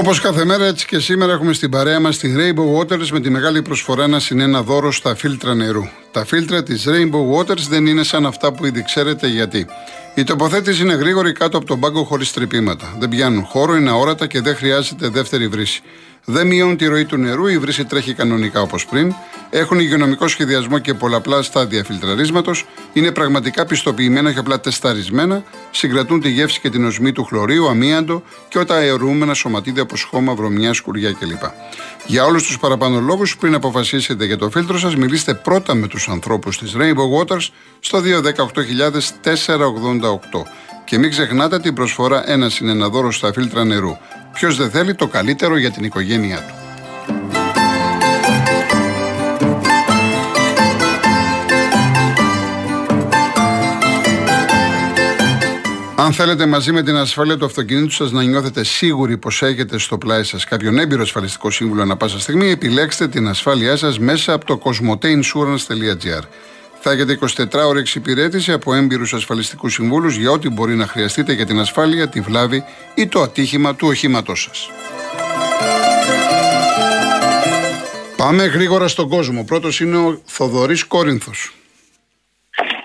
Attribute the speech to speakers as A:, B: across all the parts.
A: Όπως κάθε μέρα, έτσι και σήμερα έχουμε στην παρέα μας την Rainbow Waters με τη μεγάλη προσφορά να συνένα δώρο στα φίλτρα νερού. Τα φίλτρα της Rainbow Waters δεν είναι σαν αυτά που ήδη ξέρετε γιατί. Η τοποθέτηση είναι γρήγορη κάτω από τον πάγκο χωρίς τρυπήματα. Δεν πιάνουν χώρο, είναι αόρατα και δεν χρειάζεται δεύτερη βρύση. Δεν μειώνουν τη ροή του νερού, η βρύση τρέχει κανονικά όπως πριν. Έχουν υγειονομικό σχεδιασμό και πολλαπλά στάδια φιλτραρίσματος. Είναι πραγματικά πιστοποιημένα και απλά τεσταρισμένα. Συγκρατούν τη γεύση και την οσμή του χλωρίου, αμίαντο και όταν αερούμενα σωματίδια όπως χώμα, βρωμιά, σκουριά κλπ. Για όλους τους παραπάνω λόγου, πριν αποφασίσετε για το φίλτρο σας, μιλήστε πρώτα με τους ανθρώπους της Rainbow Waters στο 218.488. Και μην ξεχνάτε την προσφορά ένα συνεναδόρο στα φίλτρα νερού. Ποιος δεν θέλει το καλύτερο για την οικογένειά του. Αν θέλετε μαζί με την ασφάλεια του αυτοκινήτου σας να νιώθετε σίγουροι πως έχετε στο πλάι σας κάποιον έμπειρο ασφαλιστικό σύμβουλο ανα πάσα στιγμή, επιλέξτε την ασφάλειά σας μέσα από το cosmoteinsurance.gr. Θα έχετε 24 ώρε εξυπηρέτηση από έμπειρους ασφαλιστικούς συμβούλους για ό,τι μπορεί να χρειαστείτε για την ασφάλεια, τη βλάβη ή το ατύχημα του οχήματός σας. Πάμε γρήγορα στον κόσμο. Πρώτος είναι ο Θοδωρής Κόρινθος.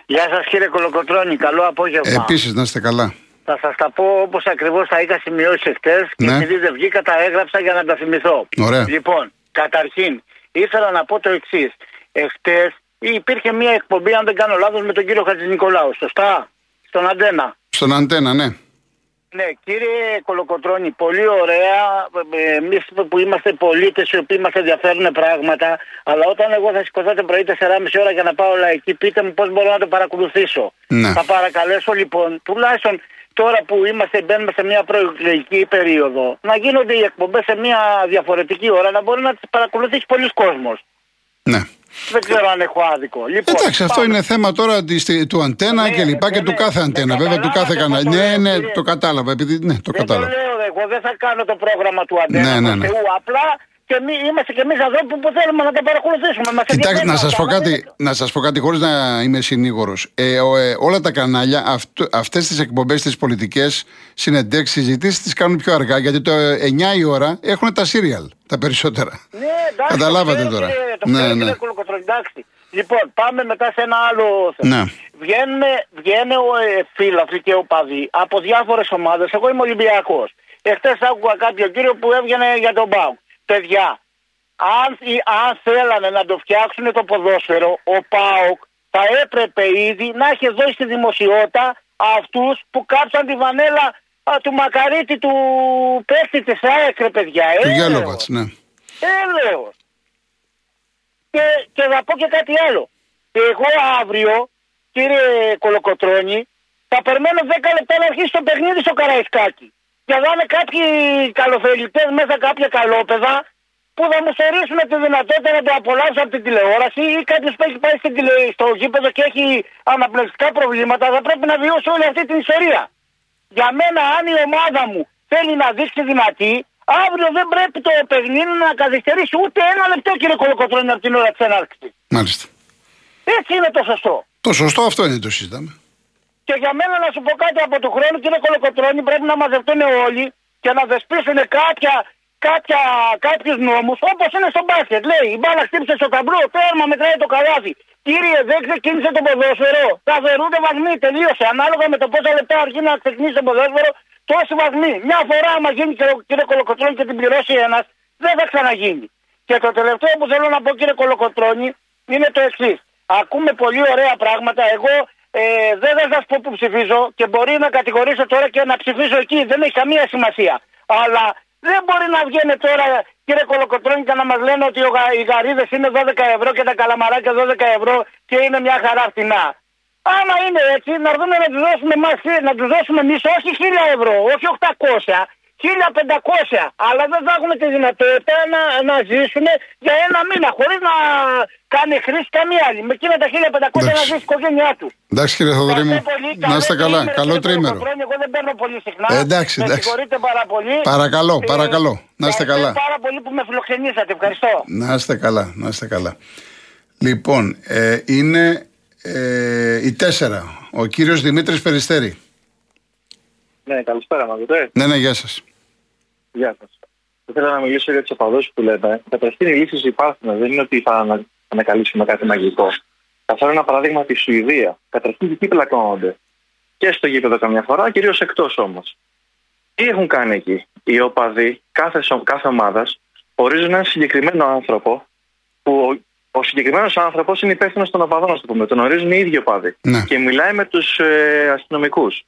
B: Γεια σας κύριε Κολοκοτρόνη, καλό απόγευμα.
A: Επίσης, να είστε καλά.
B: Θα σας τα πω όπως ακριβώς τα είχα σημειώσει εχθές και
A: Ναι.
B: επειδή δεν βγήκα, τα έγραψα για να τα θυμηθώ.
A: Ωραία.
B: Λοιπόν, καταρχήν, ήθελα να πω το εξής. Εχθές υπήρχε μια εκπομπή, αν δεν κάνω λάθος, με τον κύριο Χατζη Νικολάου. Σωστά, στον Αντένα.
A: Στον αντένα, ναι.
B: Ναι, κύριε Κολοκοτρώνη, πολύ ωραία. Εμείς που είμαστε πολίτες, οι οποίοι μας ενδιαφέρουν πράγματα, αλλά όταν εγώ θα σηκωθώ το πρωί 4,5 ώρα για να πάω όλα εκεί, πείτε μου πώς μπορώ να το παρακολουθήσω.
A: Ναι.
B: Θα παρακαλέσω λοιπόν, τουλάχιστον τώρα που είμαστε, μπαίνουμε σε μια προεκλογική περίοδο, να γίνονται οι εκπομπές σε μια διαφορετική ώρα, να μπορεί να τις παρακολουθήσει πολλοί κόσμος.
A: Ναι.
B: Δεν ξέρω αν έχω άδικο. Λοιπόν,
A: Εντάξει, αυτό
B: πάμε.
A: είναι θέμα τώρα της- του αντένα
B: Ναι,
A: και λοιπά και
B: ναι,
A: του
B: ναι.
A: κάθε
B: Ναι,
A: αντένα. Βέβαια, του κάθε
B: καταλάβατε
A: κανάλι.
B: πώς το
A: Ναι,
B: λέω,
A: ναι,
B: κύριε.
A: το κατάλαβα. Επειδή, ναι, το
B: Δεν το
A: κατάλαβα.
B: λέω εγώ, δεν θα κάνω το πρόγραμμα του Αντένα.
A: Ναι, ναι,
B: του
A: ναι.
B: Θεού, απλά και εμεί, είμαστε και εμείς άνθρωποι που θέλουμε να τα παρακολουθήσουμε. Μας
A: Κοιτάξτε,
B: ενδιαφέρει
A: να σας
B: αυτά,
A: πω
B: μας
A: κάτι,
B: ενδιαφέρει.
A: να σας πω κάτι χωρίς να είμαι συνήγορος. Ε, ο, ε, όλα τα κανάλια, αυτές τις εκπομπές, τις πολιτικές συνεντεύξεις, συζητήσεις, τις κάνουν πιο αργά. Γιατί το ε, 9 η ώρα έχουν τα σύριαλ τα περισσότερα.
B: Ναι, εντάξει,
A: Καταλάβατε
B: το ξέρω,
A: τώρα.
B: κύριε, Το
A: Ναι,
B: ξέρω,
A: ναι.
B: κύριε Κολοκοτρώνη, εντάξει. Λοιπόν, πάμε μετά σε ένα άλλο θέμα.
A: Ναι.
B: Βγαίνουν, βγαίνουν ε, φίλαθλοι και οπαδοί από διάφορες ομάδες. Εγώ είμαι Ολυμπιακός. Εχθές άκουγα κάποιο κύριο που έβγαινε για τον Μπάουκ. Παιδιά, αν, ή- αν θέλανε να το φτιάξουν το ποδόσφαιρο, ο Πάοκ θα έπρεπε ήδη να έχει δώσει στη δημοσιότητα αυτούς που κάψαν τη βανέλα α, του Μακαρίτη του παίχτη της ΑΕΚ, ρε παιδιά.
A: Του
B: Έλεος.
A: Γιάλοβατς, ναι.
B: Έλεος. Και, και θα πω και κάτι άλλο. Εγώ αύριο, κύριε Κολοκοτρώνη, θα περιμένω 10 λεπτά να αρχίσει το παιχνίδι στο Καραϊσκάκι. Και θα είναι κάποιοι καλοθελητέ μέσα κάποια καλόπεδα που θα μου στερήσουν τη δυνατότητα να το απολαύσω από την τηλεόραση ή κάποιος που έχει πάει στην τηλε- στο γήπεδο και έχει αναπνευστικά προβλήματα θα πρέπει να βιώσει όλη αυτή την ιστορία. Για μένα, αν η ομάδα μου θέλει να δείξει δυνατή, αύριο δεν πρέπει το παιχνίδι να καθυστερήσει ούτε ένα λεπτό, κύριε Κολοκοτρώνη, από την ώρα της έναρξη.
A: Μάλιστα.
B: Έτσι είναι το σωστό.
A: Το σωστό αυτό είναι το συζητάμε.
B: Και για μένα να σου πω κάτι από του χρόνου, κύριε Κολοκοτρώνη, πρέπει να μαζευτούν όλοι και να δεσπίσουν κάποια, κάποια, κάποιους νόμους, όπως είναι στο μπάσκετ. Λέει, η μπάλα χτύπησε στο ταμπλό, τέρμα μετράει το καλάθι. Κύριε, δεν ξεκίνησε το ποδόσφαιρο. Θα φερούνται βαθμοί, τελείωσε. Ανάλογα με το πόσα λεπτά αργεί να ξεκινήσει το ποδόσφαιρο, τόσοι βαθμοί. Μια φορά, άμα γίνει κύριε- κύριε Κολοκοτρώνη και την πληρώσει ένας, δεν θα ξαναγίνει. Και το τελευταίο που θέλω να πω, κύριε Κολοκοτρώνη, είναι το εξής. Ακούμε πολύ ωραία πράγματα. Εγώ ε, δεν θα σας πω που ψηφίζω και μπορεί να κατηγορήσω τώρα και να ψηφίσω εκεί. Δεν έχει καμία σημασία. Αλλά δεν μπορεί να βγαίνει τώρα, κύριε Κολοκοτρώνη, και να μας λένε ότι ο γα- οι γαρίδες είναι 12 ευρώ και τα καλαμαράκια 12 ευρώ και είναι μια χαρά φτηνά. Άμα είναι έτσι, να έρθουμε να τους δώσουμε μας, να τους δώσουμε εμείς όχι 1000 ευρώ, όχι 800, 1500. Αλλά δεν θα έχουν τη δυνατότητα να, να ζήσουν για ένα μήνα χωρίς να κάνει χρήση καμία άλλη. Με εκείνα τα 1500 να
A: Εντάξει.
B: ζήσει η οικογένειά του.
A: Εντάξει κύριε Θοδωρή μου,
B: Ευχαριστώ πολύ.
A: να είστε
B: Καλό
A: καλά.
B: τρίμηνο,
A: Καλό
B: κύριε
A: τρίμερο.
B: Κολοκοτρώνη. Εγώ δεν παίρνω πολύ συχνά.
A: Ε, εντάξει,
B: Με
A: εντάξει.
B: συγχωρείτε πάρα πολύ.
A: Παρακαλώ,
B: Ε,
A: παρακαλώ. Να είστε
B: ευχαριστώ
A: καλά.
B: πάρα πολύ που με φιλοξενήσατε. Ευχαριστώ.
A: Να είστε καλά, να είστε καλά. Λοιπόν, ε, είναι ε, η τέσσερα. Ο κύριος Δημήτρης Περιστέρη.
C: Ναι, καλησπέρα, μας ακούτε.
A: Ναι, ναι, γεια σας.
C: Γεια σας. ήθελα να μιλήσω για τους οπαδούς που λέμε. Καταρχήν οι λύσεις υπάρχουν. Δεν είναι ότι θα ανακαλύψουμε κάτι μαγικό. Θα φέρω ένα παράδειγμα τη Σουηδία. Καταρχήν εκεί πλακώνονται. Και στο γήπεδο καμιά φορά, κυρίως εκτός όμως. Τι έχουν κάνει εκεί; Οι οπαδοί κάθε, κάθε ομάδας ορίζουν έναν συγκεκριμένο άνθρωπο που ο συγκεκριμένος άνθρωπος είναι υπεύθυνος των οπαδών, ας το πούμε. Τον ορίζουν οι ίδιοι οπαδοί.
A: Ναι.
C: Και μιλάει με τους ε, αστυνομικούς.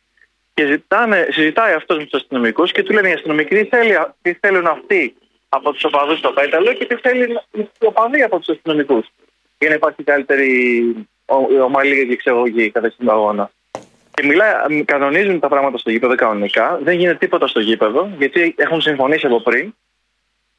C: Και ζητάνε, συζητάει αυτός με τους αστυνομικούς και του λένε οι αστυνομικοί τι, θέλει, τι θέλουν αυτοί από τους οπαδούς στο πέταλο και τι θέλουν οι οπαδοί από τους αστυνομικούς. Για να υπάρχει καλύτερη ομαλή διεξαγωγή κατά την αγώνα. Και μιλάει, κανονίζουν τα πράγματα στο γήπεδο κανονικά. Δεν γίνεται τίποτα στο γήπεδο, γιατί έχουν συμφωνήσει από πριν.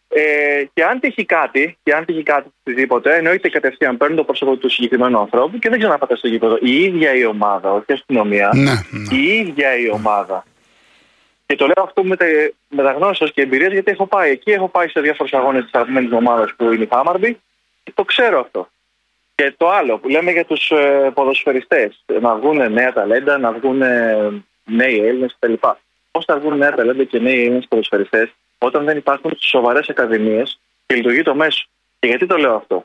C: Ε, και αν τύχει κάτι, και αν τύχει κάτι οτιδήποτε, εννοείται κατευθείαν παίρνουν το πρόσωπο του συγκεκριμένου ανθρώπου και δεν ξαναπάτε στο γήπεδο. Η ίδια η ομάδα, όχι η αστυνομία.
A: Ναι, ναι.
C: Η ίδια η ομάδα. Και το λέω αυτό με, τα, και εμπειρίες, γιατί έχω πάει εκεί, έχω πάει σε διάφορους αγώνες της αγαπημένης ομάδας που είναι η Χάμαρμπι και το ξέρω αυτό. Και το άλλο που λέμε για τους ε, ποδοσφαιριστές, να βγουν νέα ταλέντα, να βγουν νέοι Έλληνες κτλ. Πώς θα βγουν νέα ταλέντα και νέοι Έλληνες ποδοσφαιριστές όταν δεν υπάρχουν σοβαρές ακαδημίες και λειτουργεί το μέσο. Και γιατί το λέω αυτό;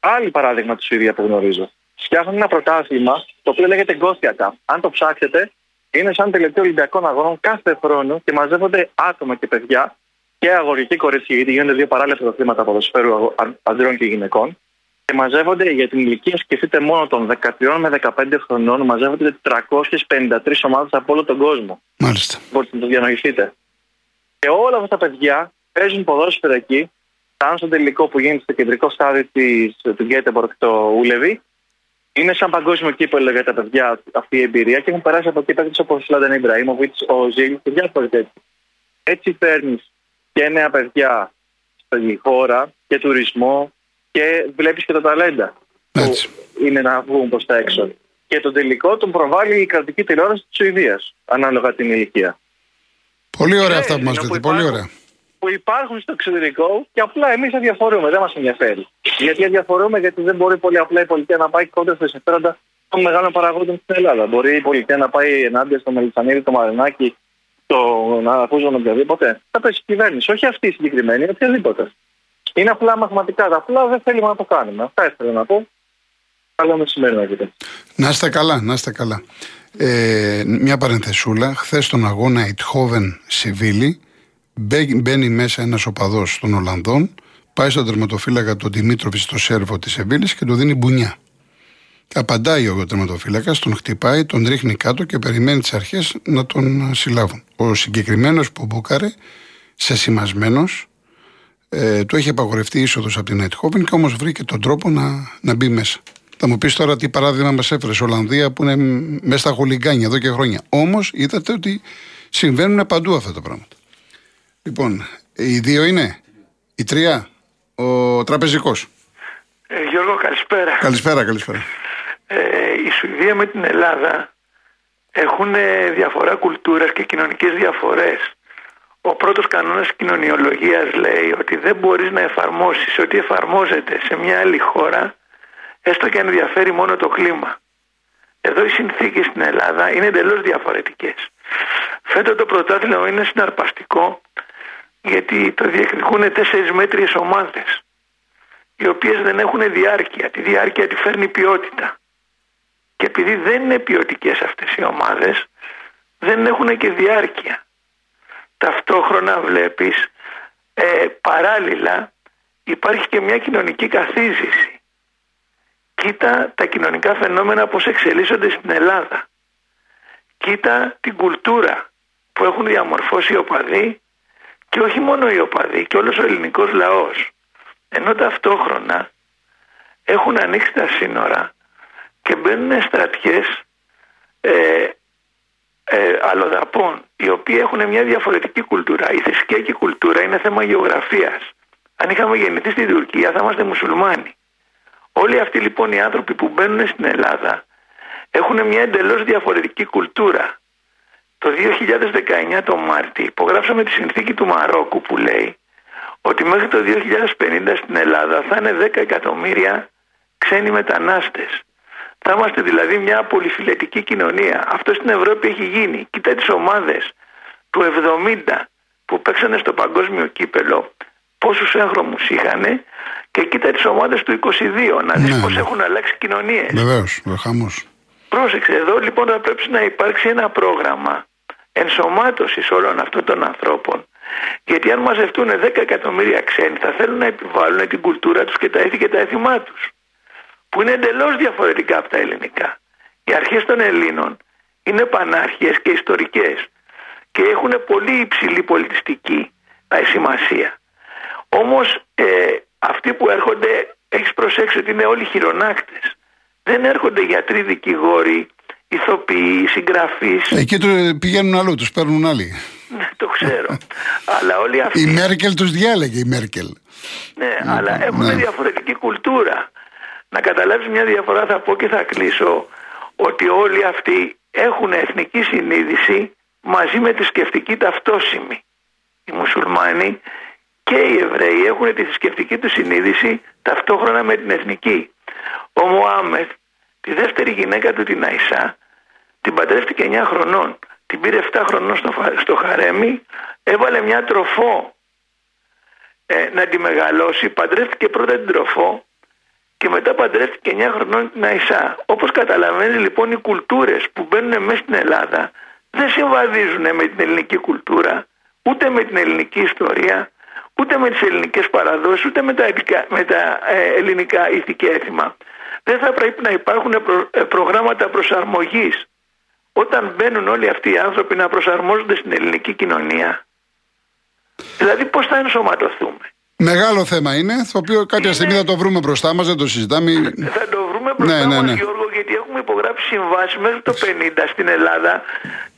C: Άλλη παράδειγμα της Σουηδία που γνωρίζω. Φτιάχνουν ένα πρωτάθλημα το οποίο λέγεται Γκόθια Cup. Αν το ψάξετε, είναι σαν τελετή Ολυμπιακών Αγώνων κάθε χρόνο και μαζεύονται άτομα και παιδιά και αγωγική κορίτσια, γιατί γίνονται δύο παράλληλα πρωταθλήματα ποδοσφαίρου ανδρών και γυναικών και μαζεύονται για την ηλικία, σκεφτείτε μόνο των 13 με 15 χρονών, μαζεύονται 453 ομάδες από όλο τον κόσμο.
A: Μάλιστα.
C: Μπορείτε να το διανοηθείτε. Και όλα αυτά τα παιδιά παίζουν ποδόσφαιρα εκεί, φτάνουν στο τελικό που γίνεται στο κεντρικό στάδιο της, του Γκέτεμπορκ, το Ούλεβι. Είναι σαν παγκόσμιο κύπελο για τα παιδιά αυτή η εμπειρία και έχουν περάσει από εκεί παίκτες όπως ο Σλάνταν Ιμπραήμοβιτς, ο Ζήλ και διάφοροι τέτοιοι. Έτσι παίρνεις και νέα παιδιά στη χώρα και τουρισμό και βλέπεις και τα ταλέντα
A: Έτσι.
C: που είναι να βγουν προς τα έξω. Και τον τελικό τον προβάλλει η κρατική τηλεόραση της Σουηδίας, ανάλογα την ηλικία.
A: Πολύ ωραία αυτά που μας λέτε. Πολύ ωραία.
C: Που υπάρχουν στο εξωτερικό και απλά εμείς αδιαφορούμε, δεν μας ενδιαφέρει. Γιατί αδιαφορούμε, γιατί δεν μπορεί πολύ απλά η πολιτεία να πάει κόντρα στα συμφέροντα των μεγάλων παραγόντων στην Ελλάδα. Μπορεί η πολιτεία να πάει ενάντια στο Μελισανίδη, το Μαρινάκι, το να ακούσουν οποιαδήποτε. Θα πέσει η κυβέρνηση, όχι αυτή η συγκεκριμένη, οποιαδήποτε. Είναι απλά μαθηματικά. Απλά δεν θέλουμε να το κάνουμε. Αυτά ήθελα να πω. Καλό μεσημέρι να δείτε.
A: Να είστε καλά, να είστε καλά. Ε, μια παρενθεσούλα. Χθες στον αγώνα Ιτχόβεν Σιβίλη μπαίνει μέσα ένας οπαδός των Ολλανδών, πάει στον τερματοφύλακα τον Δημήτροβιτ στο σέρβο της Σεβίλης και του δίνει μπουνιά. Απαντάει ο τερματοφύλακας, τον χτυπάει, τον ρίχνει κάτω και περιμένει τις αρχές να τον συλλάβουν. Ο συγκεκριμένος που μπούκαρε, σε σημασμένο, ε, του έχει απαγορευτεί είσοδος από την Αιτχόβεν και όμως βρήκε τον τρόπο να, να μπει μέσα. Θα μου πεις τώρα τι παράδειγμα μας έφερες Ολλανδία που είναι μέσα στα χολιγκάνια εδώ και χρόνια. Όμως είδατε ότι συμβαίνουν παντού αυτά τα πράγματα. Λοιπόν, οι δύο είναι; Η τρία, ο τραπεζικός;
D: Ε, Γιώργο, καλησπέρα.
A: Καλησπέρα, καλησπέρα.
D: Ε, η Σουηδία με την Ελλάδα έχουν διαφορά κουλτούρας και κοινωνικές διαφορές. Ο πρώτος κανόνας κοινωνιολογίας λέει ότι δεν μπορείς να εφαρμόσεις ό,τι εφαρμόζεται σε μια άλλη χώρα έστω και αν ενδιαφέρει μόνο το κλίμα. Εδώ οι συνθήκες στην Ελλάδα είναι εντελώς διαφορετικές. Φέτο το πρωτάθλημα είναι συναρπαστικό γιατί το διεκδικούν τέσσερις μέτριες ομάδες οι οποίες δεν έχουν διάρκεια. Τη διάρκεια τη φέρνει η ποιότητα. Και επειδή δεν είναι ποιοτικές αυτές οι ομάδες δεν έχουν και διάρκεια ταυτόχρονα βλέπεις ε, παράλληλα υπάρχει και μια κοινωνική καθίζηση. Κοίτα τα κοινωνικά φαινόμενα πώς εξελίσσονται στην Ελλάδα. Κοίτα την κουλτούρα που έχουν διαμορφώσει οι οπαδοί και όχι μόνο οι οπαδοί και όλος ο ελληνικός λαός. Ενώ ταυτόχρονα έχουν ανοίξει τα σύνορα και μπαίνουν στρατιές ε, ε, αλλοδαπών οι οποίοι έχουν μια διαφορετική κουλτούρα. Η θρησκεία κουλτούρα είναι θέμα γεωγραφίας. Αν είχαμε γεννηθεί στην Τουρκία θα είμαστε μουσουλμάνοι. Όλοι αυτοί λοιπόν οι άνθρωποι που μπαίνουν στην Ελλάδα έχουν μια εντελώς διαφορετική κουλτούρα. Το 2019 το Μάρτι υπογράψαμε τη συνθήκη του Μαρόκου που λέει ότι μέχρι το 2050 στην Ελλάδα θα είναι 10 εκατομμύρια ξένοι μετανάστες. Θα είμαστε δηλαδή μια πολυφιλετική κοινωνία. Αυτό στην Ευρώπη έχει γίνει. Κοίτα τις ομάδες του 70, που παίξανε στο παγκόσμιο κύπελο πόσους έγχρωμους είχαν και κοίτα τις ομάδες του 22 να δεις
A: Ναι,
D: πώς
A: ναι.
D: έχουν αλλάξει κοινωνίες.
A: Βεβαίως, χαμός.
D: Πρόσεξε, εδώ λοιπόν θα πρέπει να υπάρξει ένα πρόγραμμα ενσωμάτωσης όλων αυτών των ανθρώπων. Γιατί αν μαζευτούν 10 εκατομμύρια ξένοι θα θέλουν να επιβάλλουν την κουλτούρα τους και τα έθη και τα έθιμά τους. Που είναι εντελώς διαφορετικά από τα ελληνικά. Οι αρχές των Ελλήνων είναι πανάρχιες και ιστορικές και έχουν πολύ υψηλή πολιτιστική ε, σημασία. Όμως ε, αυτοί που έρχονται, έχεις προσέξει ότι είναι όλοι χειρονάκτες. Δεν έρχονται γιατροί, δικηγόροι, ηθοποιοί, συγγραφείς.
A: Εκεί του πηγαίνουν αλλού, τους παίρνουν άλλοι.
D: Ναι, το ξέρω. αλλά όλοι αυτοί.
A: Η Μέρκελ τους διάλεγε, η Μέρκελ.
D: Ναι, αλλά έχουν
A: ναι.
D: διαφορετική κουλτούρα. Να καταλάβεις μια διαφορά θα πω και θα κλείσω ότι όλοι αυτοί έχουν εθνική συνείδηση μαζί με τη σκεφτική ταυτόσημη. Οι μουσουλμάνοι και οι Εβραίοι έχουν τη θρησκευτική τους συνείδηση ταυτόχρονα με την εθνική. Ο Μωάμεθ, τη δεύτερη γυναίκα του την Αϊσά, την παντρεύτηκε 9 χρονών. Την πήρε 7 χρονών στο, φα- στο χαρέμι, έβαλε μια τροφό ε, να τη μεγαλώσει. Παντρεύτηκε πρώτα την τροφό και μετά παντρεύτηκε 9 χρονών την Αϊσά. Όπως καταλαβαίνει λοιπόν οι κουλτούρες που μπαίνουν μέσα στην Ελλάδα δεν συμβαδίζουν με την ελληνική κουλτούρα, ούτε με την ελληνική ιστορία, ούτε με τις ελληνικές παραδόσεις, ούτε με τα, ελληνικά- με τα ε, ελληνικά ήθη και έθιμα. Δεν θα πρέπει να υπάρχουν προ- ε, προγράμματα προσαρμογής όταν μπαίνουν όλοι αυτοί οι άνθρωποι να προσαρμόζονται στην ελληνική κοινωνία. Δηλαδή πώς θα ενσωματωθούμε;
A: Μεγάλο θέμα είναι, το οποίο κάποια στιγμή θα το βρούμε μπροστά μας, δεν το συζητάμε.
D: Θα το βρούμε μπροστά
A: Ναι, ναι,
D: μας,
A: ναι.
D: Γιώργο, γιατί έχουμε υπογράψει συμβάσει μέχρι το 50 στην Ελλάδα.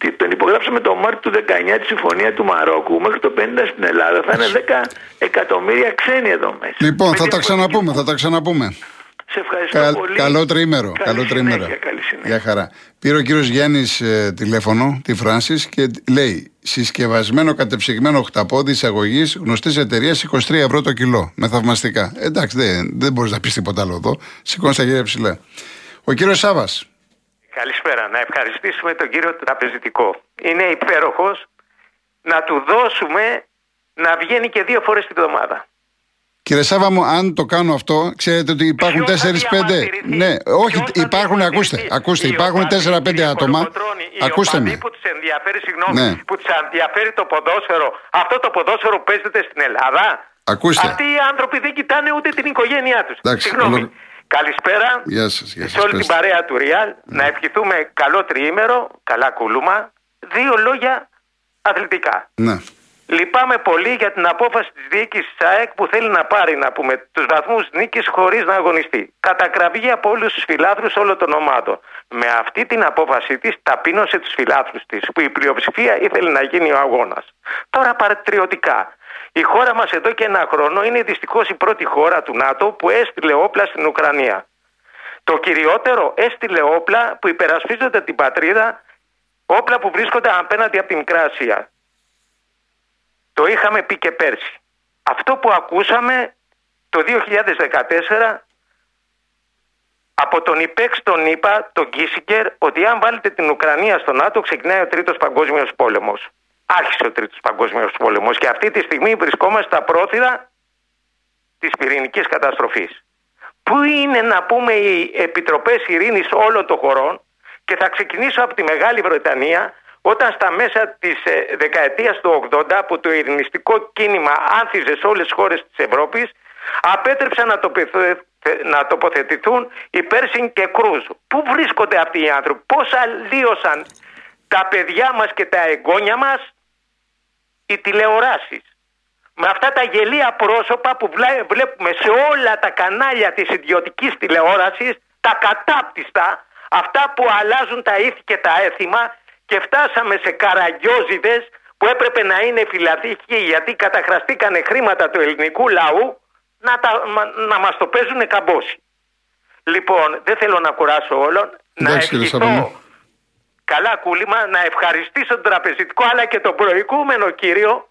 D: Τι- Τον υπογράψαμε το Μάρτιο του 19 τη Συμφωνία του Μαρόκου. Μέχρι το 50 στην Ελλάδα θα είναι 10 εκατομμύρια ξένοι εδώ μέσα.
A: Λοιπόν,
D: Με
A: θα τα
D: διαφορετική-
A: ξαναπούμε, θα τα ξαναπούμε.
D: Σε ευχαριστώ
A: Καλ-
D: πολύ.
A: καλό τρίμερο.
D: Καλή
A: καλό τρίμερο.
D: συνέχεια, καλή συνέχεια.
A: Γεια χαρά. Πήρε ο κύριος Γιάννης τηλέφωνο, τη Φράνσης, και λέει: Συσκευασμένο κατεψυγμένο οχταπόδι εισαγωγής γνωστής εταιρείας 23 ευρώ το κιλό. Με θαυμαστικά. Εντάξει, δεν, δεν μπορείς να πεις τίποτα άλλο εδώ. Σηκώνεις τα χέρια ψηλά. Ο κύριος Σάβα.
E: Καλησπέρα. Να ευχαριστήσουμε τον κύριο τραπεζιτικό. Είναι υπέροχος να του δώσουμε να βγαίνει και δύο φορές την εβδομάδα.
A: Κύριε Σάβα μου, αν το κάνω αυτό, ξέρετε ότι υπάρχουν
E: Ποιος θα
A: 4-5.
E: διαμαρτυρηθεί;
A: Ναι, όχι,
E: Ποιος θα
A: υπάρχουν,
E: διαμαρτυρηθεί;
A: ακούστε, ακούστε,
E: Οι
A: υπάρχουν
E: οπαδοί,
A: 4-5
E: κύριε
A: άτομα.
E: Κολοκοτρώνη, οι
A: Ακούστε
E: οπαδοί
A: με.
E: που τους ενδιαφέρει, συγγνώμη,
A: Ναι.
E: που τους ενδιαφέρει το ποδόσφαιρο, αυτό το ποδόσφαιρο που παίζεται στην Ελλάδα.
A: Ακούστε.
E: Αυτοί οι άνθρωποι δεν κοιτάνε ούτε την οικογένειά τους.
A: Εντάξει,
E: Συγγνώμη.
A: ολο-
E: Καλησπέρα.
A: Γεια σας, γεια σας,
E: Σε όλη την
A: πέστε.
E: παρέα του Ριάλ. Να ευχηθούμε καλό τριήμερο, καλά κούλουμα. Δύο λόγια αθλητικά.
A: Ναι.
E: Λυπάμαι πολύ για την απόφαση της διοίκησης της ΑΕΚ που θέλει να πάρει να πούμε τους βαθμούς νίκης χωρίς να αγωνιστεί. Κατακραυγή από όλους τους φιλάθλους όλων των ομάδων. Με αυτή την απόφαση της ταπείνωσε τους φιλάθλους της που η πλειοψηφία ήθελε να γίνει ο αγώνας. Τώρα παρατριωτικά. Η χώρα μας εδώ και ένα χρόνο είναι δυστυχώς η πρώτη χώρα του ΝΑΤΟ που έστειλε όπλα στην Ουκρανία. Το κυριότερο έστειλε όπλα που υπερασπίζονται την πατρίδα, όπλα που βρίσκονται απέναντι από την Μικρά Ασία. Το είχαμε πει και πέρσι. Αυτό που ακούσαμε το 2014 από τον υπέξ τον είπα, τον Κίσικερ, ότι αν βάλετε την Ουκρανία στο ΝΑΤΟ ξεκινάει ο τρίτος παγκόσμιος πόλεμος. Άρχισε ο τρίτος παγκόσμιος πόλεμος και αυτή τη στιγμή βρισκόμαστε στα πρόθυρα της πυρηνικής καταστροφής. Πού είναι να πούμε οι επιτροπές ειρήνης όλων των χωρών; Και θα ξεκινήσω από τη Μεγάλη Βρετανία όταν στα μέσα της ε, δεκαετίας του 80 που το ειρηνιστικό κίνημα άνθιζε σε όλες τις χώρες της Ευρώπης απέτρεψαν να, τοποθε- να τοποθετηθούν οι Πέρσιν και Κρούζ. Πού βρίσκονται αυτοί οι άνθρωποι, πώς αλλίωσαν τα παιδιά μας και τα εγγόνια μας; Οι τηλεοράσεις. Με αυτά τα γελία πρόσωπα που βλέ- βλέπουμε σε όλα τα κανάλια της ιδιωτικής τηλεόρασης, τα κατάπτυστα, αυτά που αλλάζουν τα ήθη και τα έθιμα και φτάσαμε σε καραγκιόζιδες που έπρεπε να είναι φυλαθήκοι γιατί καταχραστήκανε χρήματα του ελληνικού λαού να, τα, μα- να μας το παίζουν καμπόση. Λοιπόν, δεν θέλω να κουράσω όλων. Να
A: Εντάξει, κύριε
E: ευχηθώ
A: Σαββανό.
E: Καλά κούλημα, να ευχαριστήσω τον τραπεζιτικό αλλά και τον προηγούμενο κύριο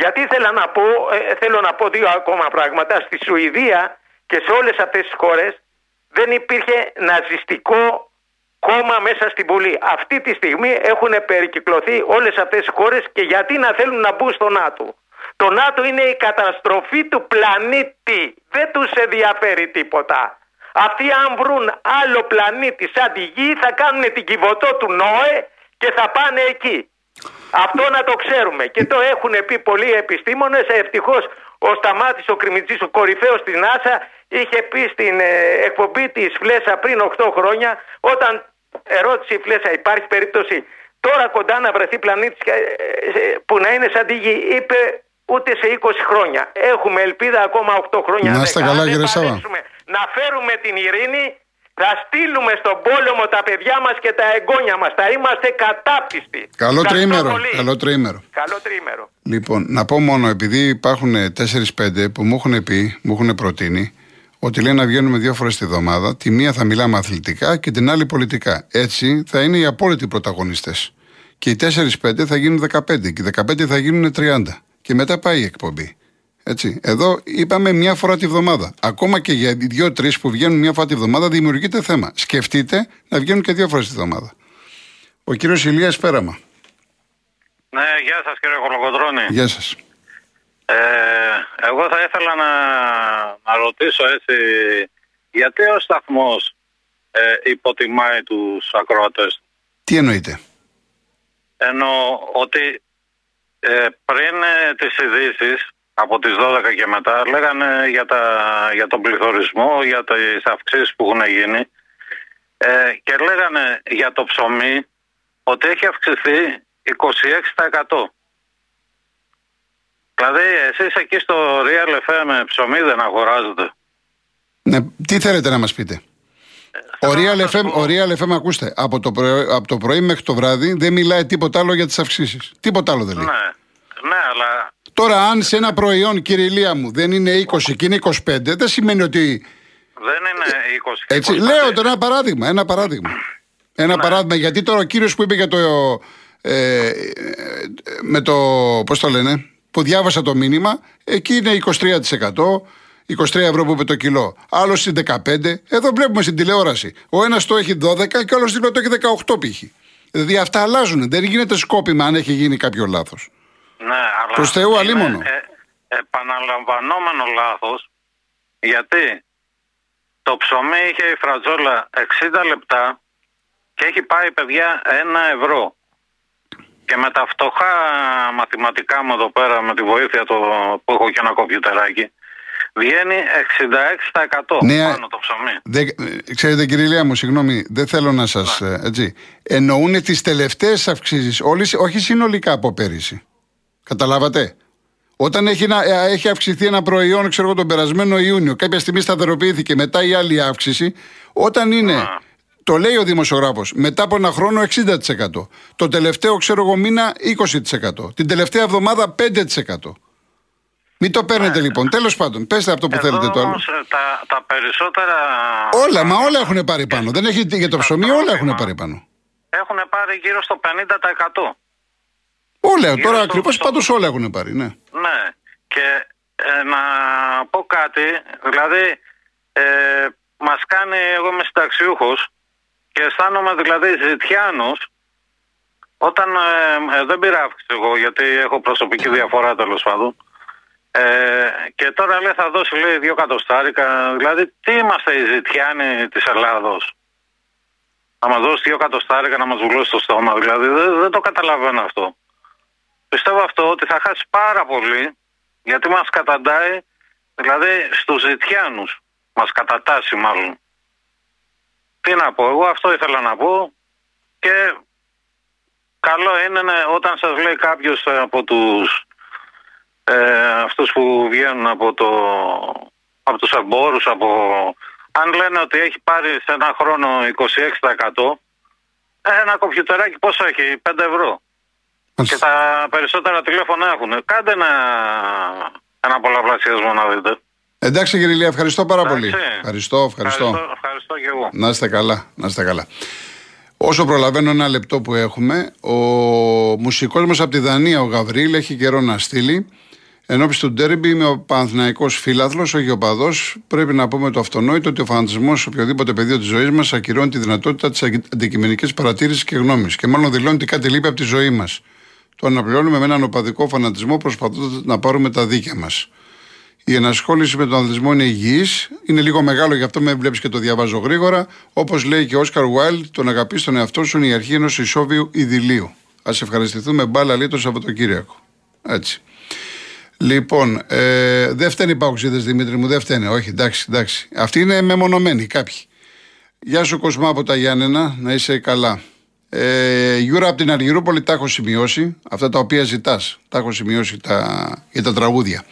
E: γιατί ήθελα να πω, ε, θέλω να πω δύο ακόμα πράγματα. Στη Σουηδία και σε όλες αυτές τις χώρες δεν υπήρχε ναζιστικό κόμμα μέσα στην Βουλή. Αυτή τη στιγμή έχουν περικυκλωθεί όλες αυτές οι χώρες και γιατί να θέλουν να μπουν στο ΝΑΤΟ. Το ΝΑΤΟ είναι η καταστροφή του πλανήτη. Δεν τους ενδιαφέρει τίποτα. Αυτοί αν βρουν άλλο πλανήτη σαν τη γη θα κάνουν την κυβωτό του ΝΟΕ και θα πάνε εκεί. Αυτό να το ξέρουμε και το έχουν πει πολλοί επιστήμονες. Ευτυχώς ο Σταμάτης ο Κρυμιτζής, ο κορυφαίος της ΝΑΣΑ είχε πει στην ε, εκπομπή της Φλέσα πριν 8 χρόνια όταν ερώτησε η Φλέσα υπάρχει περίπτωση τώρα κοντά να βρεθεί πλανήτης ε, ε, που να είναι σαν τη γη είπε ούτε σε 20 χρόνια. Έχουμε ελπίδα ακόμα 8 χρόνια.
A: Να είστε καλά κύριε Σάβα.
E: Να φέρουμε την ειρήνη θα στείλουμε στον πόλεμο τα παιδιά μας και τα εγγόνια μας. Θα είμαστε κατάπτυστοι.
A: Καλό τριήμερο. Καλό τριήμερο.
E: Καλό τριήμερο.
A: Λοιπόν, να πω μόνο, επειδή υπάρχουν 4-5 που μου έχουν πει, μου έχουν προτείνει, ότι λέει να βγαίνουμε δύο φορές τη βδομάδα. Τη μία θα μιλάμε αθλητικά και την άλλη πολιτικά. Έτσι θα είναι οι απόλυτοι πρωταγωνιστές. Και οι 4-5 θα γίνουν 15 και οι 15 θα γίνουν 30. Και μετά πάει η εκπομπή. Έτσι. Εδώ είπαμε μια φορά τη βδομάδα. Ακόμα και για δύο-τρει που βγαίνουν μια φορά τη βδομάδα δημιουργείται θέμα. Σκεφτείτε να βγαίνουν και δύο φορές τη βδομάδα. Ο κύριος Ηλίας Πέραμα.
F: Ναι, γεια σας κύριε Κολοκοτρόνη.
A: Γεια σας.
F: Ε, εγώ θα ήθελα να, να ρωτήσω έτσι, γιατί ο σταθμός ε, υποτιμάει τους ακροατές;
A: Τι εννοείτε;
F: Εννοώ ότι ε, πριν ε, τις ειδήσεις από τις 12 και μετά λέγανε για, τα, για τον πληθωρισμό, για τις αυξήσεις που έχουν γίνει ε, και λέγανε για το ψωμί ότι έχει αυξηθεί 26%. Δηλαδή εσείς εκεί στο Real FM ψωμί δεν αγοράζετε.
A: Ναι, τι θέλετε να μας πείτε; Ο Real, FM, ο Real FM, ακούστε, από το, πρωί, από το πρωί μέχρι το βράδυ δεν μιλάει τίποτα άλλο για τις αυξήσεις. Τίποτα άλλο δεν λέει.
F: Ναι, ναι αλλά
A: Τώρα, αν σε ένα προϊόν, κύριε Ηλία μου, δεν είναι 20 και είναι 25, δεν σημαίνει ότι.
F: Δεν είναι 20.
A: Έτσι, 25. λέω το ένα παράδειγμα. Ένα παράδειγμα. Ένα ναι. παράδειγμα. Γιατί τώρα ο κύριος που είπε για το. Ε, με το. Πώς το λένε, που διάβασα το μήνυμα, εκεί είναι 23%. 23 ευρώ που είπε το κιλό. Άλλος είναι 15. Εδώ βλέπουμε στην τηλεόραση. Ο ένας το έχει 12 και ο άλλος δίπλα το έχει 18 π.χ. Δηλαδή αυτά αλλάζουν. Δεν γίνεται σκόπιμα αν έχει γίνει κάποιο λάθος.
F: Ναι, αλλά
A: Προς Θεού αλίμονο.
F: Ε, επαναλαμβανόμενο λάθος γιατί το ψωμί είχε η φρατζόλα 60 λεπτά και έχει πάει παιδιά ένα ευρώ. Και με τα φτωχά μαθηματικά μου εδώ πέρα με τη βοήθεια το, που έχω και ένα κομπιουτεράκι βγαίνει 66% ναι, πάνω το ψωμί.
A: Δε, ξέρετε κύριε Ηλία μου, συγγνώμη, δεν θέλω να σας... Ναι. Έτσι, εννοούν τις τελευταίες αυξήσεις, όχι συνολικά από πέρυσι. Καταλάβατε; Όταν έχει, ένα, ε, έχει αυξηθεί ένα προϊόν, ξέρω εγώ, τον περασμένο Ιούνιο, κάποια στιγμή σταθεροποιήθηκε, μετά η άλλη αύξηση, όταν είναι, το λέει ο δημοσιογράφος, μετά από ένα χρόνο 60%. Το τελευταίο, ξέρω εγώ, μήνα 20%. Την τελευταία εβδομάδα 5%. Μην το παίρνετε ναι. λοιπόν. Τέλος πάντων, πέστε αυτό που
F: Εδώ
A: θέλετε τώρα.
F: Τα, τα περισσότερα.
A: Όλα, μα όλα έχουν πάρει πάνω. Δεν έχει, για το ψωμί όλα έχουν πάρει πάνω.
F: Έχουν πάρει γύρω στο 50%.
A: Όλα, τώρα ακριβώς πάντως όλα έχουν πάρει, ναι.
F: Ναι. Και ε, να πω κάτι, δηλαδή ε, μας κάνει, εγώ είμαι συνταξιούχος και αισθάνομαι δηλαδή ζητιάνος όταν ε, ε, δεν πήρα αύξηση εγώ γιατί έχω προσωπική διαφορά τέλος πάντων. Ε, και τώρα λέει θα δώσει λέει δύο κατοστάρικα. Δηλαδή τι είμαστε οι ζητιάνοι της Ελλάδος; Να μας δώσει δύο κατοστάρικα να μας βουλώσει το στόμα. Δηλαδή δεν, δεν το καταλαβαίνω αυτό. Πιστεύω αυτό ότι θα χάσει πάρα πολύ γιατί μας καταντάει δηλαδή στους ζητιάνους μας κατατάσσει μάλλον τι να πω εγώ αυτό ήθελα να πω και καλό είναι όταν σας λέει κάποιος από τους ε, αυτούς που βγαίνουν από, το, από τους εμπόρους από, αν λένε ότι έχει πάρει σε ένα χρόνο 26% ένα κομπιουτεράκι πόσο έχει 5 ευρώ και τα περισσότερα τηλέφωνα έχουν. Κάντε ένα, ένα πολλαπλασιασμό να δείτε.
A: Εντάξει κύριε Λία, ευχαριστώ πάρα πολύ. Ευχαριστώ, ευχαριστώ.
F: Ευχαριστώ, ευχαριστώ και εγώ.
A: Να είστε καλά, να είστε καλά. Όσο προλαβαίνω ένα λεπτό που έχουμε, ο μουσικός μας από τη Δανία, ο Γαβρίλ, έχει καιρό να στείλει. Ενώπιση του ντέρμπι είμαι ο Παναθηναϊκός φίλαθλος, όχι ο παδός. Πρέπει να πούμε το αυτονόητο ότι ο φανατισμός σε οποιοδήποτε πεδίο της ζωής μας ακυρώνει τη δυνατότητα της αντικειμενικής παρατήρησης και γνώμης και μάλλον δηλώνει ότι κάτι λείπει από τη ζωή μας. Το αναπληρώνουμε με έναν οπαδικό φανατισμό προσπαθώντας να πάρουμε τα δίκαια μας. Η ενασχόληση με τον αθλητισμό είναι υγιής. Είναι λίγο μεγάλο, γι' αυτό με βλέπεις και το διαβάζω γρήγορα. Όπως λέει και ο Όσκαρ Βάιλ, το να αγαπείς τον εαυτό σου είναι η αρχή ενός ισόβιου ειδηλίου. Α ευχαριστηθούμε μπάλα λέει το Σαββατοκύριακο. Έτσι. Λοιπόν, ε, δεν φταίνει οι παουξίδε Δημήτρη μου, δεν φταίνει. Όχι, εντάξει, εντάξει. Αυτοί είναι μεμονωμένοι κάποιοι. Γεια σου Κοσμά από τα Γιάννενα, να είσαι καλά. Ε, Γιούρα από την Αργυρούπολη τα έχω σημειώσει, αυτά τα οποία ζητάς. Τα έχω σημειώσει τα, για τα τραγούδια.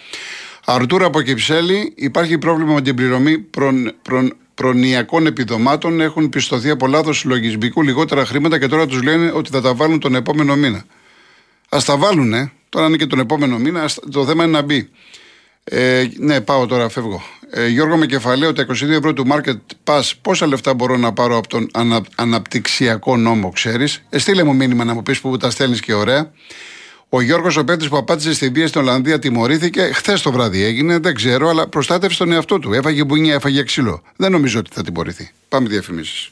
A: Αρτούρα από Κυψέλη, υπάρχει πρόβλημα με την πληρωμή προν, προν, προνοιακών επιδομάτων. Έχουν πιστωθεί από λάθος λογισμικού λιγότερα χρήματα και τώρα τους λένε ότι θα τα βάλουν τον επόμενο μήνα. Α τα βάλουν, ε. Τώρα είναι και τον επόμενο μήνα. Το θέμα είναι να μπει. Ε, ναι, πάω τώρα, φεύγω. Ε, Γιώργο με κεφαλαίο, τα 22 ευρώ του Market Pass, πόσα λεφτά μπορώ να πάρω από τον ανα, αναπτυξιακό νόμο, ξέρεις; Ε, στείλε μου μήνυμα να μου πεις που τα στέλνεις και ωραία. Ο Γιώργος ο Πέτρης που απάντησε στην βία στην Ολλανδία τιμωρήθηκε. Χθες το βράδυ έγινε, δεν ξέρω, αλλά προστάτευσε τον εαυτό του. Έφαγε μπουνιά, έφαγε ξύλο. Δεν νομίζω ότι θα τιμωρηθεί. Πάμε διαφημίσεις.